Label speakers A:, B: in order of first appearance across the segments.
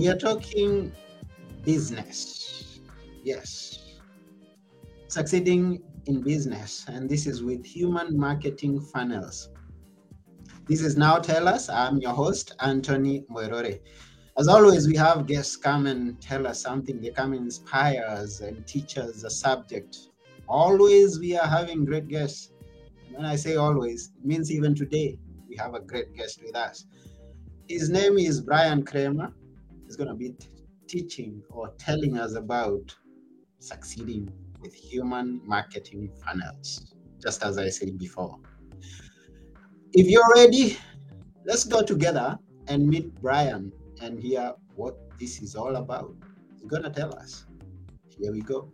A: we are talking business. Yes. Succeeding in business. And this is with human marketing funnels. This is Now Tell Us. I'm your host, Anthony Moirore. As always, we have guests come and tell us something. They come inspire us and teach us a subject. Always, we are having great guests. When I say always, it means even today, we have a great guest with us. His name is Bryan Kramer. He's going to be t- teaching or telling us about succeeding with human marketing funnels, just as I said before. If you're ready, let's go together and meet Bryan and hear what this is all about. He's going to tell us. Here we go.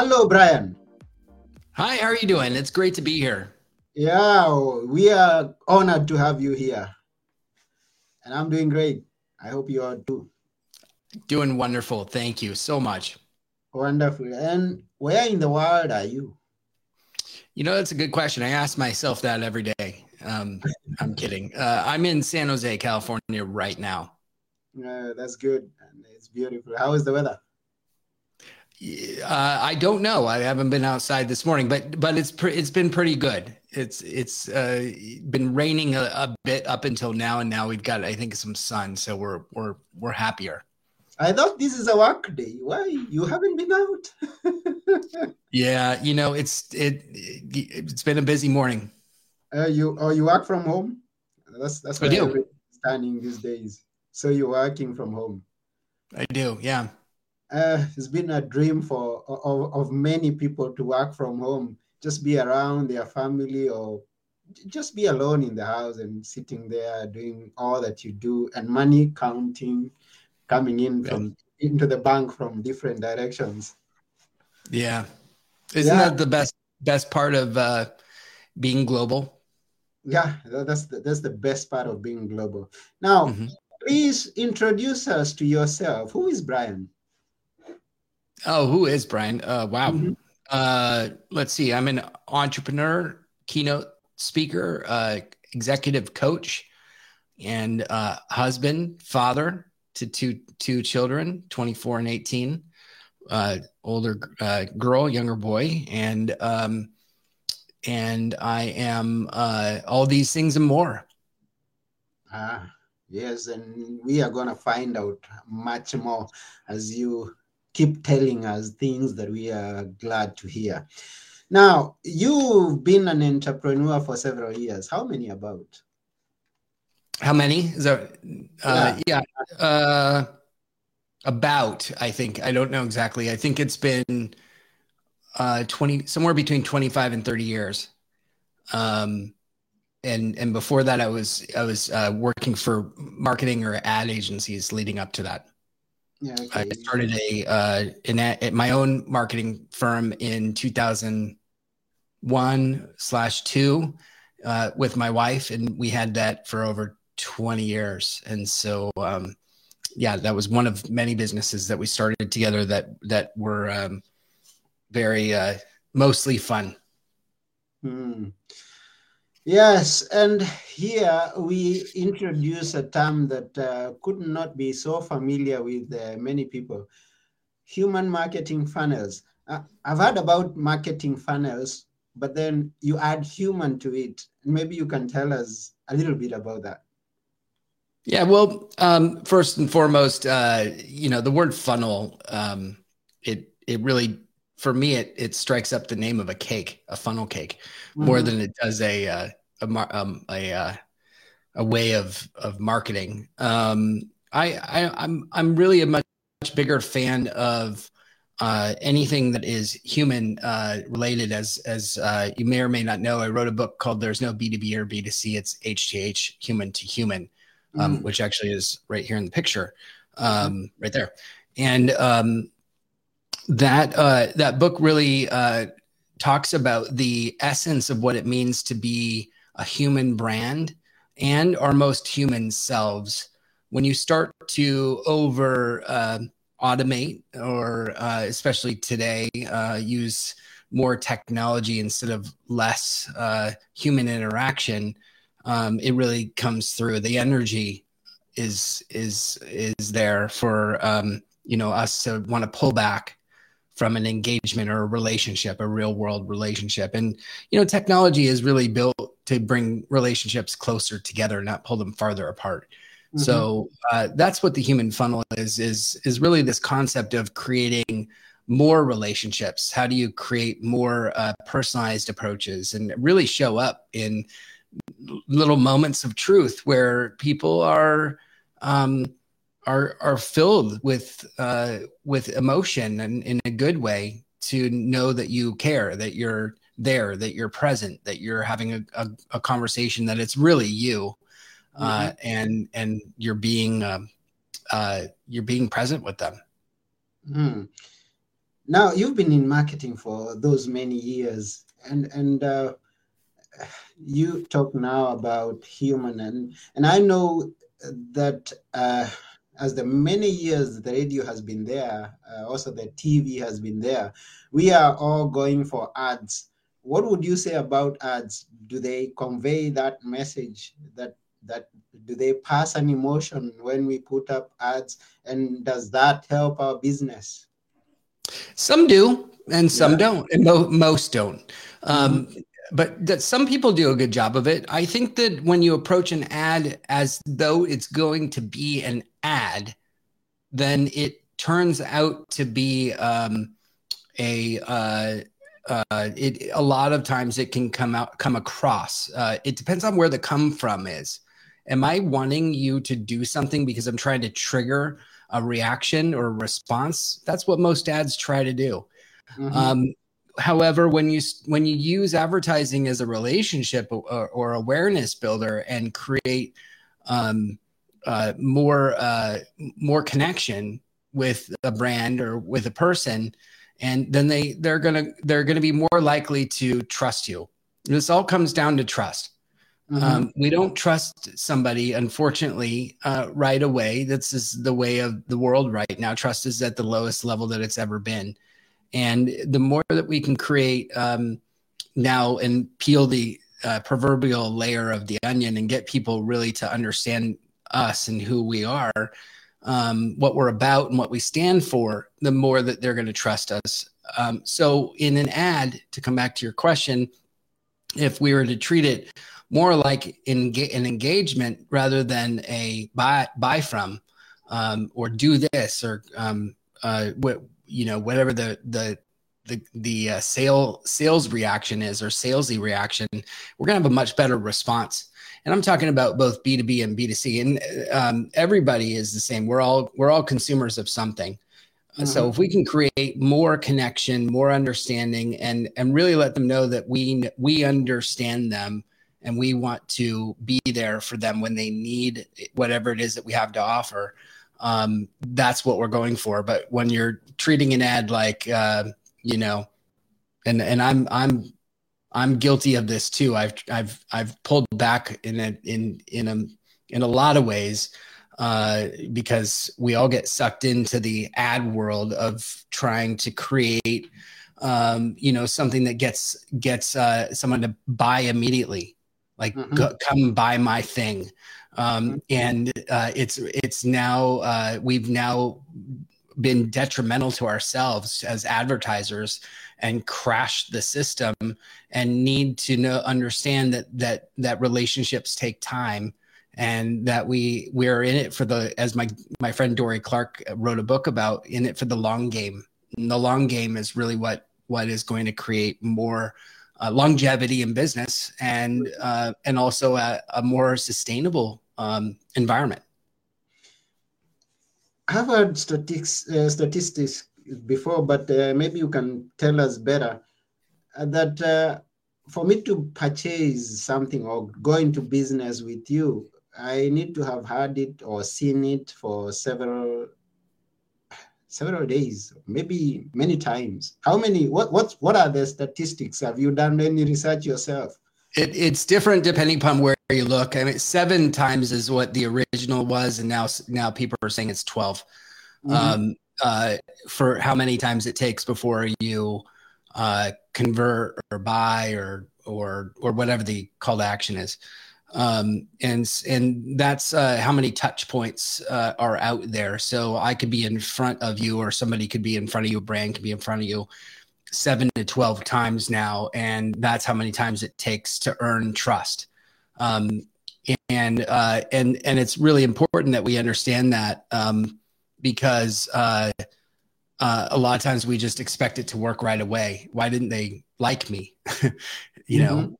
A: Hello, Bryan.
B: Hi, how are you doing? It's great to be here.
A: Yeah, we are honored to have you here. And I'm doing great. I hope you are too.
B: Doing wonderful. Thank you so much.
A: Wonderful. And where in the world are you?
B: You know, that's a good question. I ask myself that every day. Um, I'm kidding. Uh, I'm in San Jose, California right now.
A: Uh, that's good. And it's beautiful. How is the weather?
B: Uh, I don't know. I haven't been outside this morning, but but it's pre- it's been pretty good. It's it's uh, been raining a, a, bit up until now, and now we've got I think some sun, so we're we're we're happier.
A: I thought this is a work day. Why you haven't been out?
B: yeah, you know it's it, it has been a busy morning.
A: Uh, you oh, you work from home? That's that's what I do. Standing these days. So you're working from home.
B: I do. Yeah
A: uh, it's been a dream for of, of many people to work from home, just be around their family or just be alone in the house and sitting there doing all that you do and money counting coming in yeah. from into the bank from different directions.
B: Yeah. Isn't yeah. that the best best part of uh, being global?
A: Yeah, that's the, that's the best part of being global. Now, mm-hmm. please introduce us to yourself. Who is Bryan?
B: Oh, who is Bryan? Uh, wow. Mm-hmm. Uh, let's see. I'm an entrepreneur, keynote speaker, uh, executive coach, and uh, husband, father to two two children, 24 and 18. Uh, older uh, girl, younger boy, and um, and I am uh, all these things and more.
A: Ah, yes, and we are gonna find out much more as you keep telling us things that we are glad to hear. Now, you've been an entrepreneur for several years. How many about?
B: How many? Is that, uh, yeah. yeah uh, about, I think. I don't know exactly. I think it's been uh, 20, somewhere between 25 and 30 years. Um, and and before that, I was I was uh, working for marketing or ad agencies leading up to that. Yeah, okay. I started a uh, in a, my own marketing firm in 2001 slash two uh, with my wife, and we had that for over 20 years. And so, um, yeah, that was one of many businesses that we started together that that were um, very uh, mostly fun.
A: Hmm. Yes, and here we introduce a term that uh, could not be so familiar with uh, many people human marketing funnels. Uh, I've heard about marketing funnels, but then you add human to it. Maybe you can tell us a little bit about that.
B: Yeah, well, um, first and foremost, uh, you know, the word funnel, um, it it really for me it it strikes up the name of a cake, a funnel cake, mm-hmm. more than it does a uh, a um, a, uh, a way of of marketing. Um, I, I I'm I'm really a much, much bigger fan of uh, anything that is human uh, related. As as uh, you may or may not know, I wrote a book called "There's No B2B or B2C. It's H to H, human to human," um, mm. which actually is right here in the picture. um, right there. And um, that uh, that book really uh, talks about the essence of what it means to be a human brand and our most human selves. When you start to over uh, automate, or uh, especially today, uh, use more technology instead of less uh, human interaction, um, it really comes through. The energy is is is there for um, you know us to want to pull back from an engagement or a relationship, a real world relationship. And you know, technology is really built to bring relationships closer together, not pull them farther apart. Mm-hmm. So uh, that's what the human funnel is is is really this concept of creating more relationships. How do you create more uh, personalized approaches and really show up in little moments of truth where people are um, are are filled with uh, with emotion and in a good way to know that you care, that you're there, that you're present, that you're having a, a, a conversation, that it's really you, uh, mm-hmm. and and you're being uh, uh, you're being present with them.
A: Mm. Now you've been in marketing for those many years, and and uh, you talk now about human, and and I know that uh, as the many years the radio has been there, uh, also the TV has been there, we are all going for ads. What would you say about ads? Do they convey that message? That that do they pass an emotion when we put up ads? And does that help our business?
B: Some do, and some yeah. don't, and mo- most don't. Um, but that some people do a good job of it. I think that when you approach an ad as though it's going to be an ad, then it turns out to be um, a uh, uh, it a lot of times it can come out come across. Uh, it depends on where the come from is. Am I wanting you to do something because I'm trying to trigger a reaction or a response? That's what most ads try to do. Mm-hmm. Um, however when you when you use advertising as a relationship or, or awareness builder and create um, uh, more uh, more connection with a brand or with a person and then they they're gonna they're gonna be more likely to trust you. This all comes down to trust. Mm-hmm. um, we don't trust somebody unfortunately uh, right away. This is the way of the world right now. Trust is at the lowest level that it's ever been and the more that we can create um, now and peel the uh, proverbial layer of the onion and get people really to understand us and who we are, um, what we're about and what we stand for, the more that they're going to trust us. Um, so, in an ad, to come back to your question, if we were to treat it more like an engagement rather than a buy buy from um, or do this or um, uh, what you know whatever the the the the uh, sale sales reaction is or salesy reaction, we're gonna have a much better response. And I'm talking about both B2B and B2C, and um, everybody is the same. We're all we're all consumers of something. Mm-hmm. So if we can create more connection, more understanding, and and really let them know that we we understand them and we want to be there for them when they need whatever it is that we have to offer um, that's what we're going for. But when you're treating an ad like, uh, you know, and and I'm I'm I'm guilty of this too. I've I've I've pulled back in a in in a in a lot of ways uh, because we all get sucked into the ad world of trying to create um, you know something that gets gets uh, someone to buy immediately like mm-hmm. go, come buy my thing um, mm-hmm. and uh, it's it's now uh, we've now been detrimental to ourselves as advertisers and crashed the system and need to know understand that that that relationships take time and that we we're in it for the as my my friend Dorie Clark wrote a book about in it for the long game and the long game is really what what is going to create more uh, longevity in business and uh, and also a, a more sustainable um, environment.
A: I've heard statistics, uh, statistics before, but uh, maybe you can tell us better uh, that uh, for me to purchase something or go into business with you, I need to have heard it or seen it for several several days, maybe many times. How many? What what what are the statistics? Have you done any research yourself?
B: It, it's different depending upon where you look. I mean, seven times is what the original was, and now now people are saying it's 12 mm-hmm. um, uh, for how many times it takes before you uh, convert or buy or or or whatever the call to action is um, and and that's uh, how many touch points uh, are out there. So I could be in front of you, or somebody could be in front of you. A brand could be in front of you seven to twelve times now, and that's how many times it takes to earn trust. Um, and uh, and and it's really important that we understand that um, because uh, uh, a lot of times we just expect it to work right away. Why didn't they like me? you mm-hmm. know,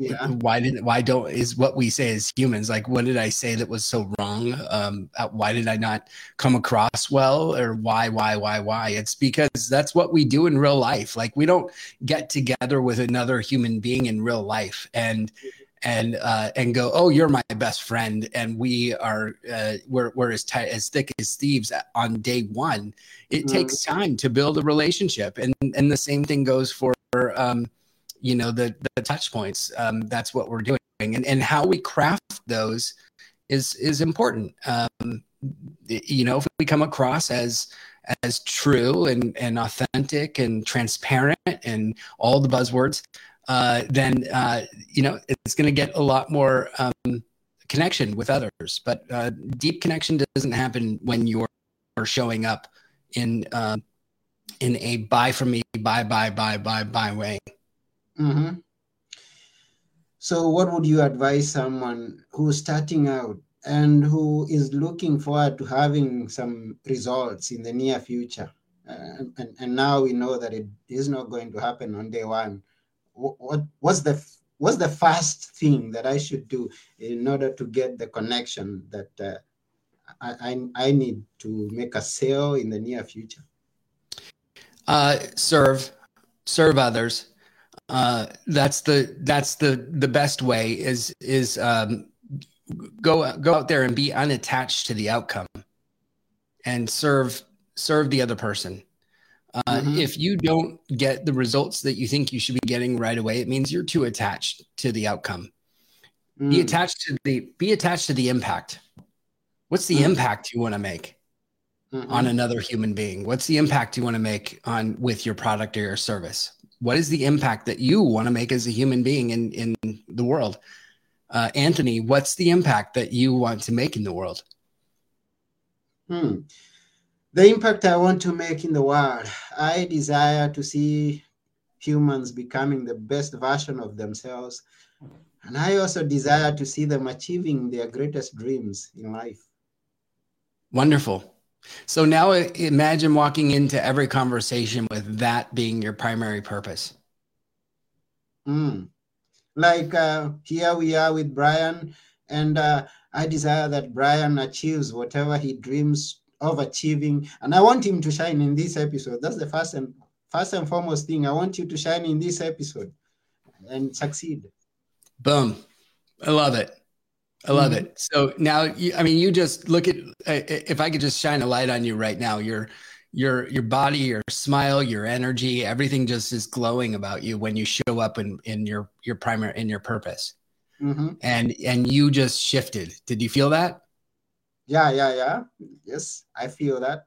B: yeah. why didn't why don't is what we say as humans like what did i say that was so wrong um uh, why did i not come across well or why why why why it's because that's what we do in real life like we don't get together with another human being in real life and and uh, and go, oh, you're my best friend, and we are uh, we're we're as tight as thick as thieves on day one. It mm-hmm. takes time to build a relationship, and and the same thing goes for um, you know the the touch points um, that's what we're doing. And and how we craft those is is important. Um, you know if we come across as as true and and authentic and transparent and all the buzzwords uh, then uh, you know it's going to get a lot more um, connection with others. But uh, deep connection doesn't happen when you're showing up in uh, in a buy from me buy buy buy buy buy way
A: Mm-hmm. So, what would you advise someone who's starting out and who is looking forward to having some results in the near future? Uh, and, and now we know that it is not going to happen on day one. What, what what's the what's the first thing that I should do in order to get the connection that uh, I, I, I need to make a sale in the near future?
B: Uh, serve, serve others uh, that's the that's the the best way is is um, go go out there and be unattached to the outcome and serve serve the other person uh, mm-hmm. if you don't get the results that you think you should be getting right away it means you're too attached to the outcome mm. be attached to the be attached to the impact what's the mm. impact you want to make mm-hmm. on another human being what's the impact you want to make on with your product or your service what is the impact that you want to make as a human being in in the world? Uh, anthony what's the impact that you want to make in the world?
A: Hmm. the impact i want to make in the world i desire to see humans becoming the best version of themselves. And i also desire to see them achieving their greatest dreams in life.
B: Wonderful so now imagine walking into every conversation with that being your primary purpose.
A: Mm. Like uh, here we are with Bryan, and uh, I desire that Bryan achieves whatever he dreams of achieving, and I want him to shine in this episode. That's the first and first and foremost thing. I want you to shine in this episode and succeed.
B: Boom! I love it. I love mm-hmm. it. So now, you, I mean, you just look at if I could just shine a light on you right now, your your your body, your smile, your energy, everything just is glowing about you when you show up in in your your primary in your purpose. Mm-hmm. And and you just shifted. Did you feel that?
A: Yeah, yeah, yeah. Yes, I feel that.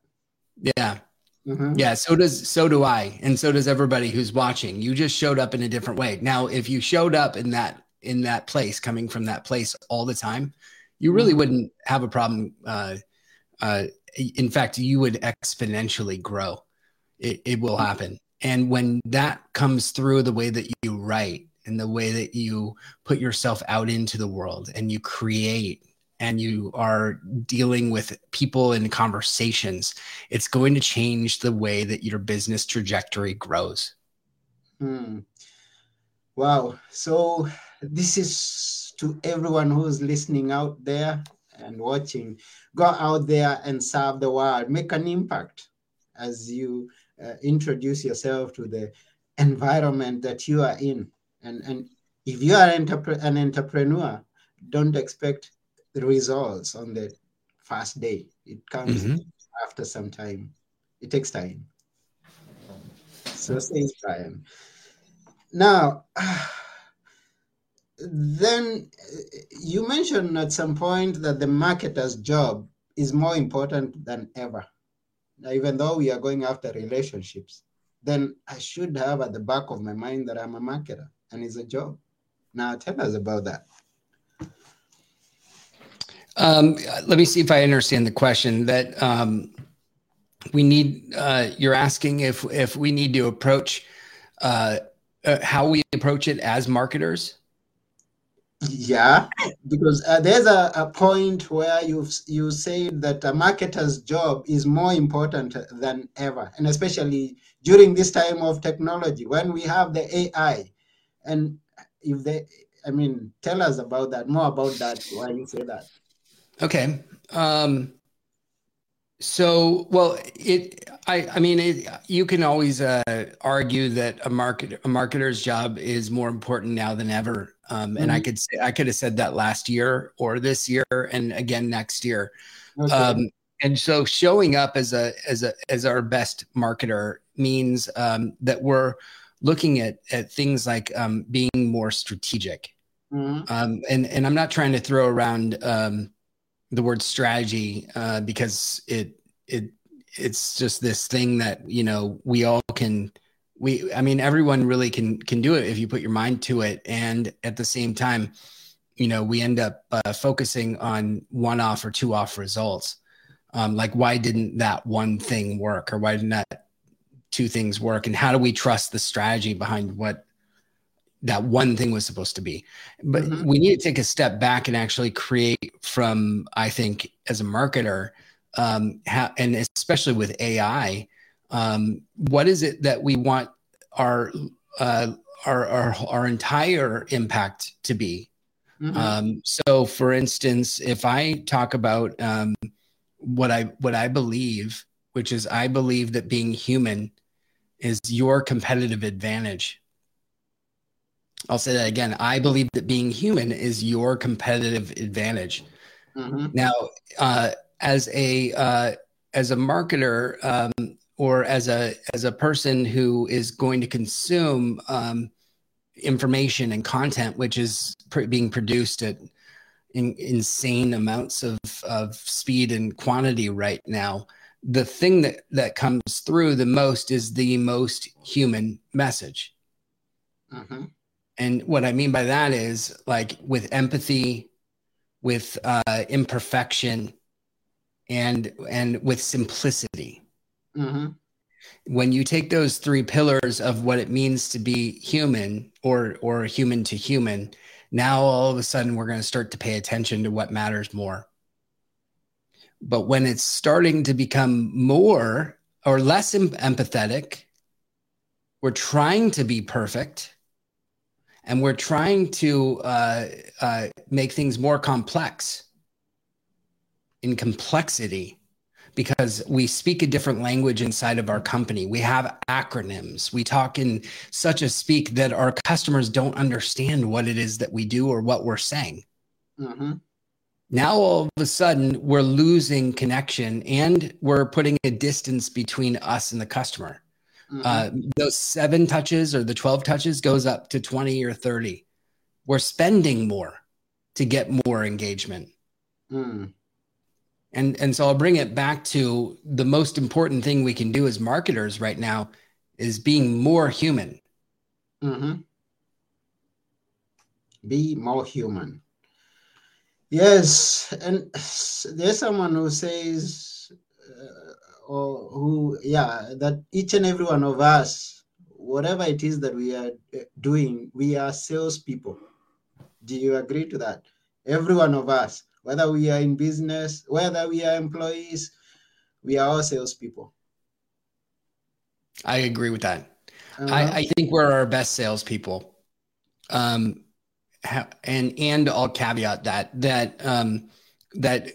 B: Yeah. Mm-hmm. Yeah, so does so do I, and so does everybody who's watching. You just showed up in a different way. Now, if you showed up in that in that place, coming from that place all the time, you really mm-hmm. wouldn't have a problem. Uh, uh, in fact, you would exponentially grow. It, it will mm-hmm. happen. And when that comes through the way that you write and the way that you put yourself out into the world and you create and you are dealing with people in conversations, it's going to change the way that your business trajectory grows.
A: Hmm. Wow. So this is to everyone who's listening out there and watching. Go out there and serve the world. Make an impact as you uh, introduce yourself to the environment that you are in. And, and if you are an, entrepreneur, don't expect the results on the first day. It comes mm-hmm. after some time. It takes time. So says Bryan. Now, then you mentioned at some point that the marketer's job is more important than ever. Now, even though we are going after relationships, then I should have at the back of my mind that I'm a marketer and it's a job. Now, tell us about that.
B: Um, let me see if I understand the question. That um, we need. Uh, you're asking if if we need to approach uh, uh, how we approach it as marketers.
A: Yeah, because uh, there's a, a point where you've you say that a marketer's job is more important than ever, and especially during this time of technology when we have the AI, and if they, I mean, tell us about that more about that. Why you say that?
B: Okay. Um, so, well, it. I. I mean, it, you can always uh, argue that a market a marketer's job is more important now than ever. Um, mm-hmm. And I mm-hmm. could say I could have said that last year or this year, and again next year. Okay. Um, and so, showing up as a as a as our best marketer means um, that we're looking at at things like um, being more strategic. Mm-hmm. Um, and and I'm not trying to throw around um, the word strategy uh, because it it it's just this thing that you know we all can we i mean everyone really can can do it if you put your mind to it and at the same time you know we end up uh, focusing on one off or two off results um, like why didn't that one thing work or why didn't that two things work and how do we trust the strategy behind what that one thing was supposed to be. But mm-hmm. we need to take a step back and actually create from, I think, as a marketer, um, ha- and especially with AI, um, what is it that we want our, uh, our, our, our entire impact to be? Mm-hmm. Um, so, for instance, if I talk about um, what I what I believe, which is I believe that being human is your competitive advantage I'll say that again. I believe that being human is your competitive advantage. Mm-hmm. Now, uh, as a uh, as a marketer um, or as a as a person who is going to consume um, information and content, which is pr- being produced at in, insane amounts of of speed and quantity right now, the thing that that comes through the most is the most human message. Mm-hmm and what I mean by that is like with empathy, with uh, imperfection, and and with simplicity. Mm-hmm. When you take those three pillars of what it means to be human or or human to human, now all of a sudden we're going to start to pay attention to what matters more. But when it's starting to become more or less empathetic, we're trying to be perfect and we're trying to uh, uh, make things more complex in complexity because we speak a different language inside of our company. We have acronyms. We talk in such a speak that our customers don't understand what it is that we do or what we're saying. Mm-hmm. Now, all of a sudden, we're losing connection and we're putting a distance between us and the customer. Mm-hmm. Uh, those seven touches or the 12 touches goes up to 20 or 30. We're spending more to get more engagement. Mm. And, and so I'll bring it back to the most important thing we can do as marketers right now is being more human. Mm-hmm.
A: Be more human. Yes. And there's someone who says, or who, yeah, that each and every one of us, whatever it is that we are uh, doing, we are salespeople. Do you agree to that? Every one of us, whether we are in business, whether we are employees, we are all salespeople.
B: I agree with that. Uh-huh. I, I, think we're our best salespeople. Um, and and I'll caveat that that um, that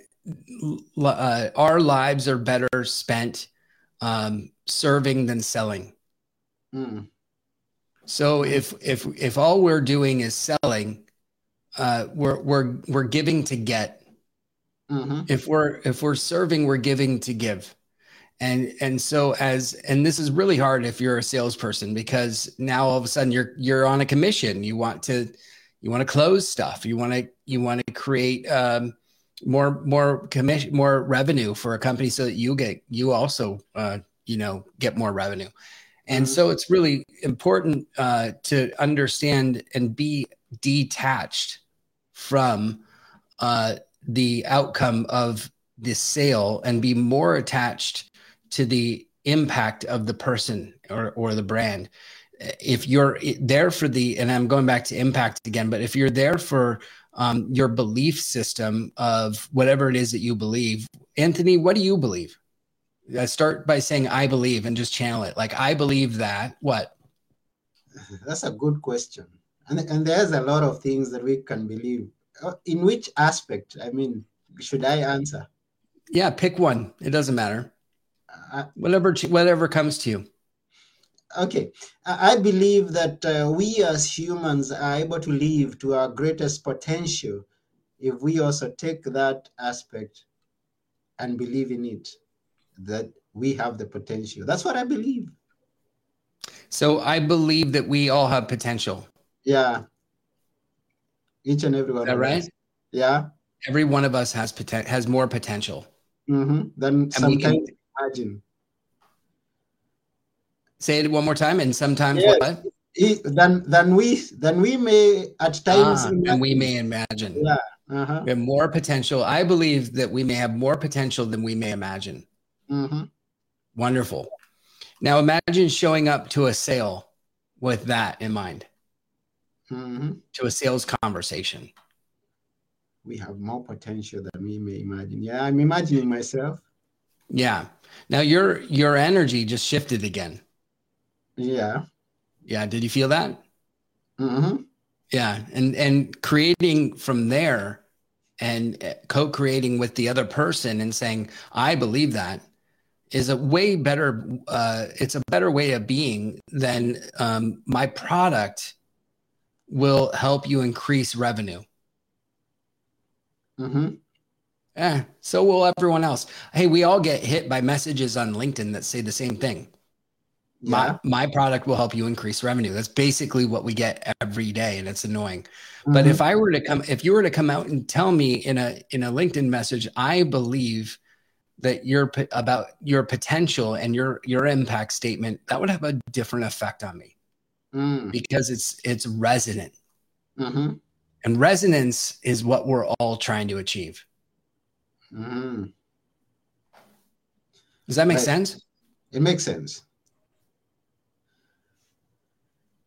B: uh, our lives are better spent um, serving than selling. Mm. So if if if all we're doing is selling, uh, we're we're we're giving to get, Mm-hmm. If we're if we're serving, we're giving to give. And and so as and this is really hard if you're a salesperson because now all of a sudden you're you're on a commission. You want to you want to close stuff. You want to you want to create um, more more commission more revenue for a company so that you get you also uh, you know get more revenue. And mm-hmm. so it's really important uh, to understand and be detached from uh, the outcome of the sale and be more attached to the impact of the person or, or the brand. If you're there for the, and I'm going back to impact again, but if you're there for um, your belief system of whatever it is that you believe, Anthony, what do you believe? I start by saying I believe and just channel it. Like I believe that what?
A: That's a good question. And, and there's a lot of things that we can believe. Uh, in which aspect? I mean, should I answer?
B: Yeah, pick one. It doesn't matter. Uh, whatever whatever comes to you.
A: Okay, I believe that uh, we as humans are able to live to our greatest potential if we also take that aspect and believe in it that we have the potential. That's what I believe.
B: So I believe that we all have potential.
A: Yeah. Each and every one.
B: Is that right? Us.
A: Yeah.
B: Every one of us has potential, has more potential.
A: Mm-hmm. Than sometimes can, imagine.
B: Say it one more time. And sometimes yes. what?
A: Than than we than we may at times.
B: Ah, and we may imagine.
A: Yeah. Uh-huh.
B: We have more potential. I believe that we may have more potential than we may imagine.
A: Mm-hmm.
B: Wonderful. Now imagine showing up to a sale with that in mind
A: mm-hmm.
B: to a sales conversation?
A: We have more potential than we may imagine. Yeah, I'm imagining myself.
B: Yeah. Now your your energy just shifted again.
A: Yeah.
B: Yeah. Did you feel that?
A: Mm-hmm.
B: Yeah, and and creating from there, and uh, co-creating with the other person, and saying, "I believe that is a way better. Uh, it's a better way of being than um, my product will help you increase revenue.
A: Mm-hmm.
B: Yeah, so will everyone else. Hey, we all get hit by messages on LinkedIn that say the same thing. Yeah. My my product will help you increase revenue. That's basically what we get every day, and it's annoying. Mm-hmm. But if I were to come, if you were to come out and tell me in a in a LinkedIn message, I believe that your about your potential and your your impact statement, that would have a different effect on me
A: mm.
B: because it's it's resonant.
A: Mm-hmm.
B: And resonance is what we're all trying to achieve.
A: Mm.
B: Does that make right. sense?
A: It makes sense.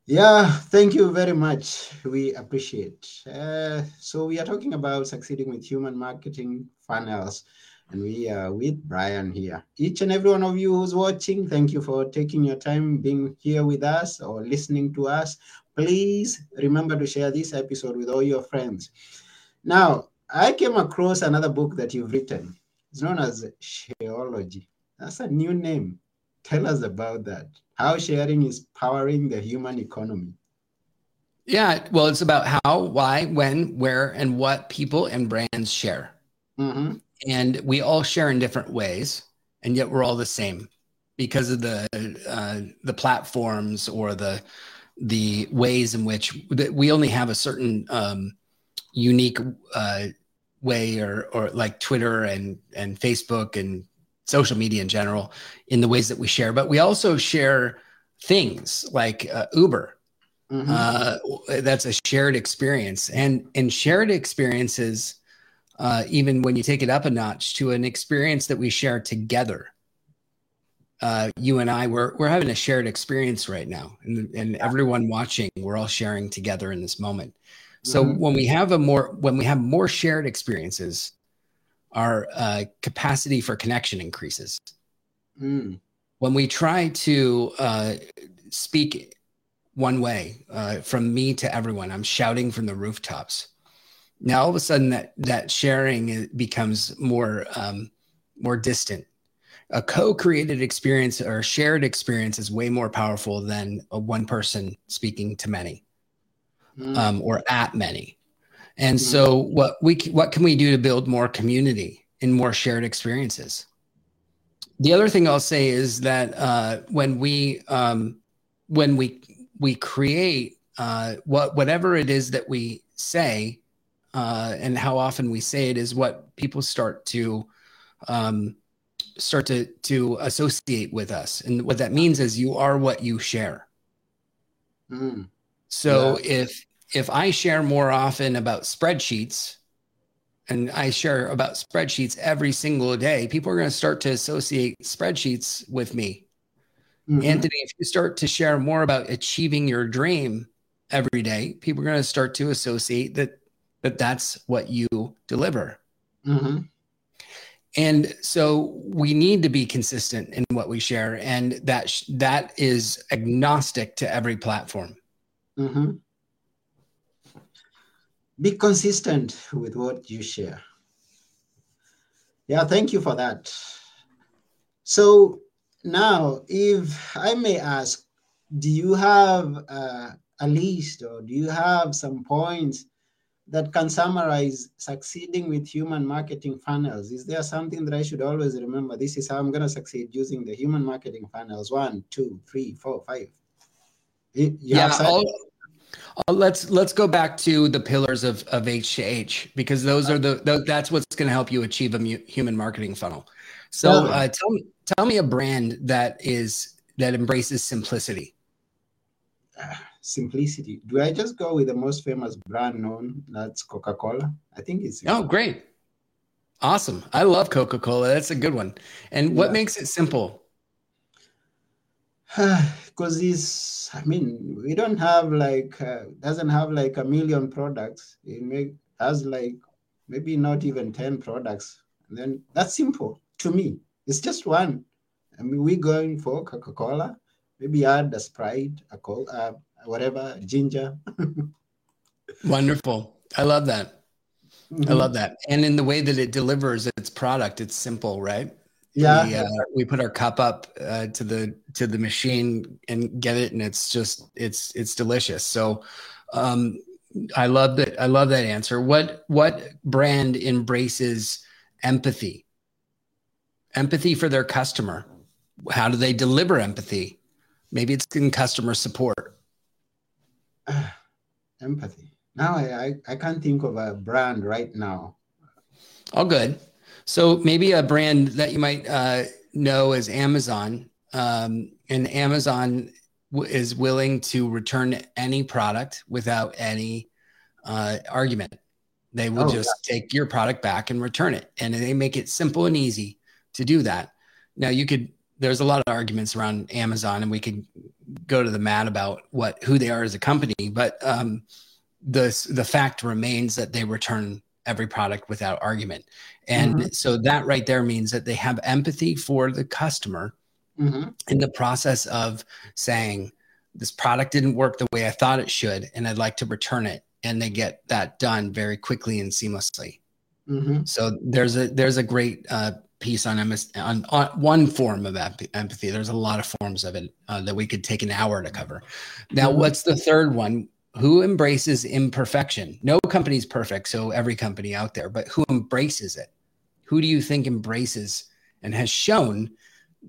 A: Yeah, thank you very much. We appreciate. Uh, so we are talking about succeeding with human marketing funnels and we are with Bryan here. Each and every one of you who's watching, thank you for taking your time being here with us or listening to us. Please remember to share this episode with all your friends. Now, I came across another book that you've written. It's known as Shareology. That's a new name. Tell us about that. How sharing is powering the human economy.
B: Yeah, well, it's about how, why, when, where, and what people and brands share.
A: Mm-hmm
B: and we all share in different ways and yet we're all the same because of the uh, the platforms or the the ways in which we only have a certain um, unique uh, way or or like Twitter and and Facebook and social media in general in the ways that we share but we also share things like uh, Uber mm-hmm. uh, that's a shared experience and and shared experiences uh, even when you take it up a notch to an experience that we share together. Uh, you and I, we're, we're having a shared experience right now, and, and everyone watching, we're all sharing together in this moment. So mm-hmm. when we have a more, when we have more shared experiences, our uh, capacity for connection increases.
A: Mm.
B: When we try to uh, speak one way uh, from me to everyone, I'm shouting from the rooftops now all of a sudden that that sharing becomes more um, more distant a co-created experience or shared experience is way more powerful than a one person speaking to many mm. um, or at many And mm-hmm. so what we what can we do to build more community and more shared experiences? The other thing I'll say is that uh, when we um, when we we create uh, what whatever it is that we say uh, and how often we say it is what people start to um, start to to associate with us and what that means is you are what you share mm. so yeah. if if i share more often about spreadsheets and i share about spreadsheets every single day people are going to start to associate spreadsheets with me mm-hmm. anthony if you start to share more about achieving your dream every day people are going to start to associate that that that's what you deliver mm-hmm. And so we need to be consistent in what we share, and that sh- that is agnostic to every platform. Mm-hmm.
A: Be consistent with what you share. Yeah, thank you for that. So now, if I may ask, do you have uh, a list or do you have some points that can summarize succeeding with human marketing funnels? Is there something that I should always remember? This is how I'm going to succeed using the human marketing funnels. One, two, three, four, five.
B: You yeah, let's let's go back to the pillars of of H to H because those are the, the that's what's going to help you achieve a mu- human marketing funnel. So uh, tell me tell me a brand that is that embraces simplicity.
A: Simplicity. Do I just go with the most famous brand known? That's Coca Cola. I think it's.
B: Oh, great. Awesome. I love Coca Cola. That's a good one. And what yeah. makes it simple?
A: Because it's, I mean, we don't have like, uh, doesn't have like a million products. It make, has like maybe not even 10 products. And then that's simple to me. It's just one. I mean, we're going for Coca Cola, maybe add a Sprite, a, uh, whatever, ginger.
B: Wonderful. I love that. Mm-hmm. I love that. And in the way that it delivers its product, it's simple, right?
A: Yeah.
B: We, uh, we put our cup up uh, to the to the machine and get it, and it's just it's it's delicious. So, um, I love that. I love that answer. What what brand embraces empathy? Empathy for their customer. How do they deliver empathy? Maybe it's in customer support.
A: empathy. Now I, I, I can't think of a brand right now.
B: All good. So maybe a brand that you might uh, know is Amazon. Um, and Amazon w- is willing to return any product without any uh, argument. They will oh, just yeah. take your product back and return it. And they make it simple and easy to do that. Now you could there's a lot of arguments around Amazon, and we could go to the mat about what who they are as a company. But um, the the fact remains that they return every product without argument, and mm-hmm. so that right there means that they have empathy for the customer mm-hmm. in the process of saying this product didn't work the way I thought it should, and I'd like to return it, and they get that done very quickly and seamlessly. Mm-hmm. So there's a there's a great uh, piece on, on, on one form of empathy. There's a lot of forms of it uh, that we could take an hour to cover. Now, mm-hmm. what's the third one? Who embraces imperfection? No company's perfect, so every company out there, but who embraces it? Who do you think embraces and has shown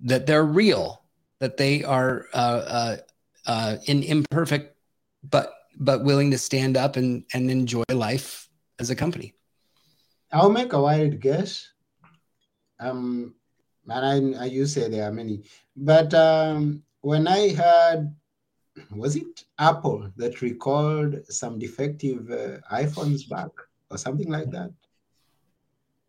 B: that they're real, that they are uh, uh, uh, in imperfect, but but willing to stand up and and enjoy life as a company?
A: I'll make a wild guess um, and I, I you say there are many, but um, when I heard, was it Apple that recalled some defective uh, iPhones back or something like that?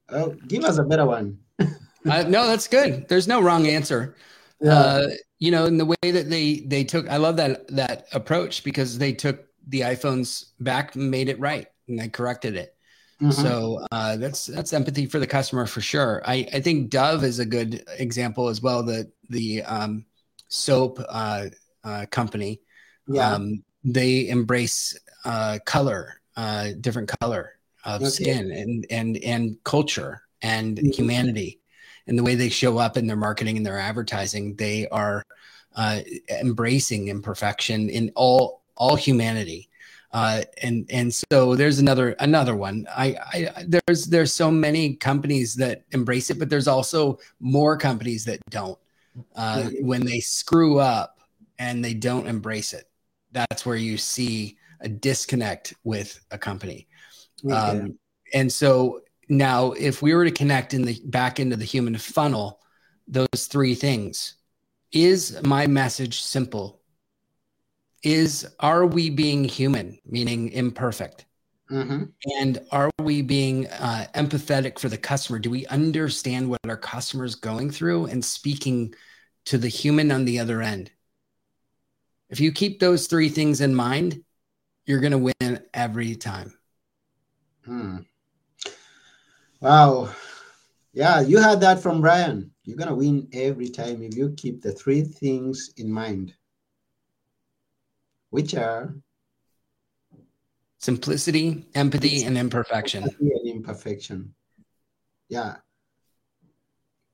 A: Oh, give us a better one.
B: uh, no, that's good. There's no wrong answer. Yeah. Uh, you know, in the way that they they took, I love that that approach because they took the iPhones back and made it right and they corrected it. Mm-hmm. So uh, that's that's empathy for the customer for sure. I, I think Dove is a good example as well. The the um, soap uh, uh, company, yeah. Um, they embrace uh, color, uh, different color of okay. skin, and and and culture and mm-hmm. humanity, and the way they show up in their marketing and their advertising. They are uh, embracing imperfection in all all humanity Uh, and and so there's another another one. I, I there's there's so many companies that embrace it, but there's also more companies that don't. Uh, when they screw up and they don't embrace it, that's where you see a disconnect with a company. Um, and so now, if we were to connect in the back into the human funnel, those three things is my message simple? Is are we being human, meaning imperfect? Mm-hmm. And are we being uh, empathetic for the customer? Do we understand what our customer is going through and speaking to the human on the other end? If you keep those three things in mind, you're going to win every time.
A: Hmm. Wow. Yeah, you had that from Bryan. You're going to win every time if you keep the three things in mind, which are
B: simplicity, empathy, and imperfection.
A: Empathy and imperfection. Yeah.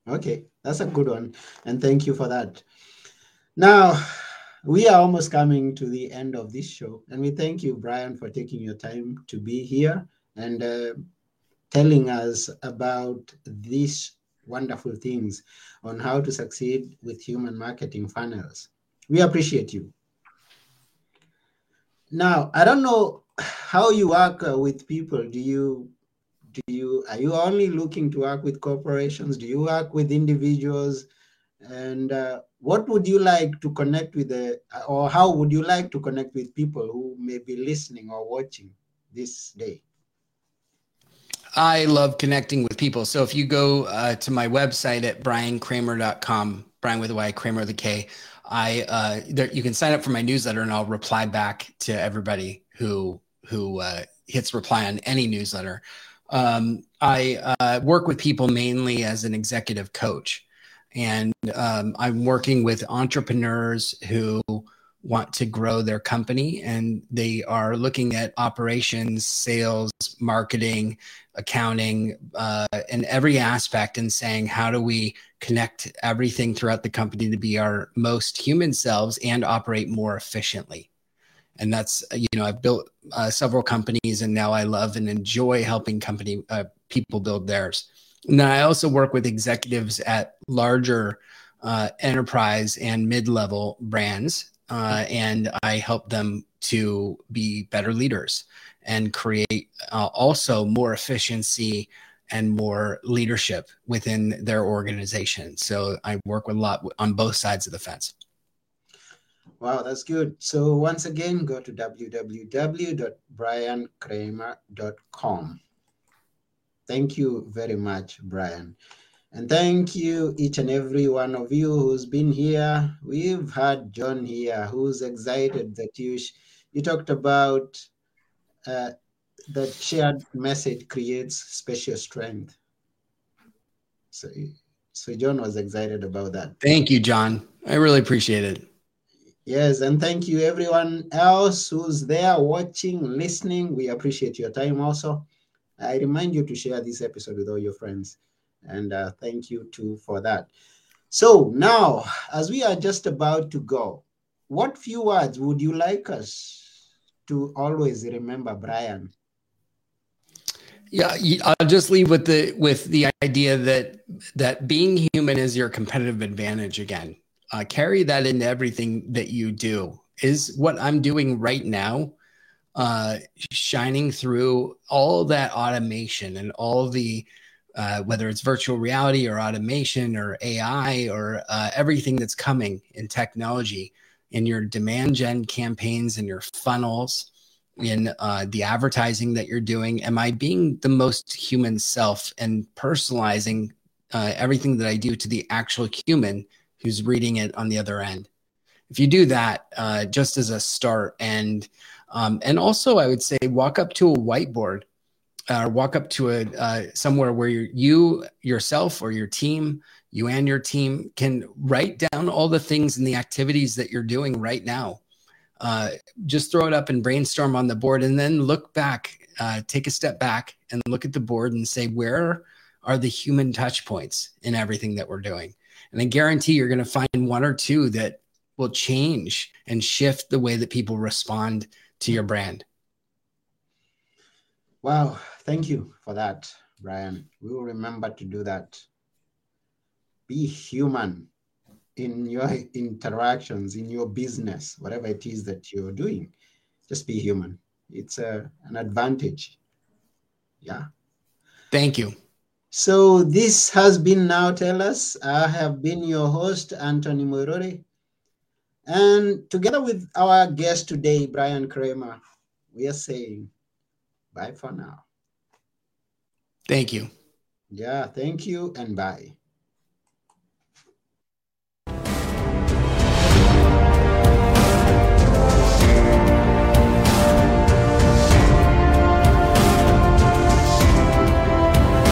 A: Okay, that's a good one. And thank you for that. Now, we are almost coming to the end of this show. And we thank you, Bryan, for taking your time to be here and uh, telling us about these wonderful things on how to succeed with human marketing funnels. We appreciate you. Now, I don't know how you work uh, with people. Do you do you are you only looking to work with corporations? Do you work with individuals? And uh, what would you like to connect with the, or how would you like to connect with people who may be listening or watching this day?
B: I love connecting with people. So if you go uh, to my website at bryankramer.com, Bryan with a Y, Kramer with a K, I uh, there, you can sign up for my newsletter, and I'll reply back to everybody who who uh, hits reply on any newsletter. Um, I uh, work with people mainly as an executive coach, and um, I'm working with entrepreneurs who want to grow their company and they are looking at operations, sales, marketing, accounting, uh, and every aspect and saying, how do we connect everything throughout the company to be our most human selves and operate more efficiently? And that's, you know, I've built uh, several companies and now I love and enjoy helping company uh, people build theirs. Now, I also work with executives at larger uh, enterprise and mid level brands uh, and I help them to be better leaders and create uh, also more efficiency and more leadership within their organization. So I work with a lot on both sides of the fence.
A: Wow, that's good. So once again, go to www.bryankramer.com. Thank you very much, Bryan. And thank you, each and every one of you who's been here. We've had John here who's excited that you, you talked about uh, that shared message creates special strength. So, so John was excited about that.
B: Thank you, John. I really appreciate it.
A: Yes, and thank you everyone else who's there watching, listening. We appreciate your time also. I remind you to share this episode with all your friends. And uh, thank you too for that. So now, as we are just about to go, what few words would you like us to always remember, Bryan?
B: Yeah, I'll just leave with the with the idea that that being human is your competitive advantage again. Uh, carry that into everything that you do. Is what I'm doing right now, uh, shining through all that automation and all the uh, whether it's virtual reality or automation or AI or uh, everything that's coming in technology in your demand gen campaigns and your funnels in uh, the advertising that you're doing. Am i being the most human self and personalizing uh, everything that i do to the actual human who's reading it on the other end? If you do that uh, just as a start and um, and also i would say walk up to a whiteboard uh, walk up to a uh, somewhere where you yourself or your team you and your team can write down all the things and the activities that you're doing right now. Uh, just throw it up and brainstorm on the board and then look back uh, take a step back and look at the board and say where are the human touch points in everything that we're doing? And i guarantee you're going to find one or two that will change and shift the way that people respond to your brand
A: Wow, thank you for that, Bryan. We will remember to do that. Be human in your interactions, in your business, whatever it is that you're doing. Just be human. It's a, an advantage. Yeah.
B: Thank you.
A: So this has been Now Tell Us. I have been your host, Anthony Moirore. And together with our guest today, Bryan Kramer, we are saying bye for now.
B: Thank you.
A: Yeah, thank you and bye.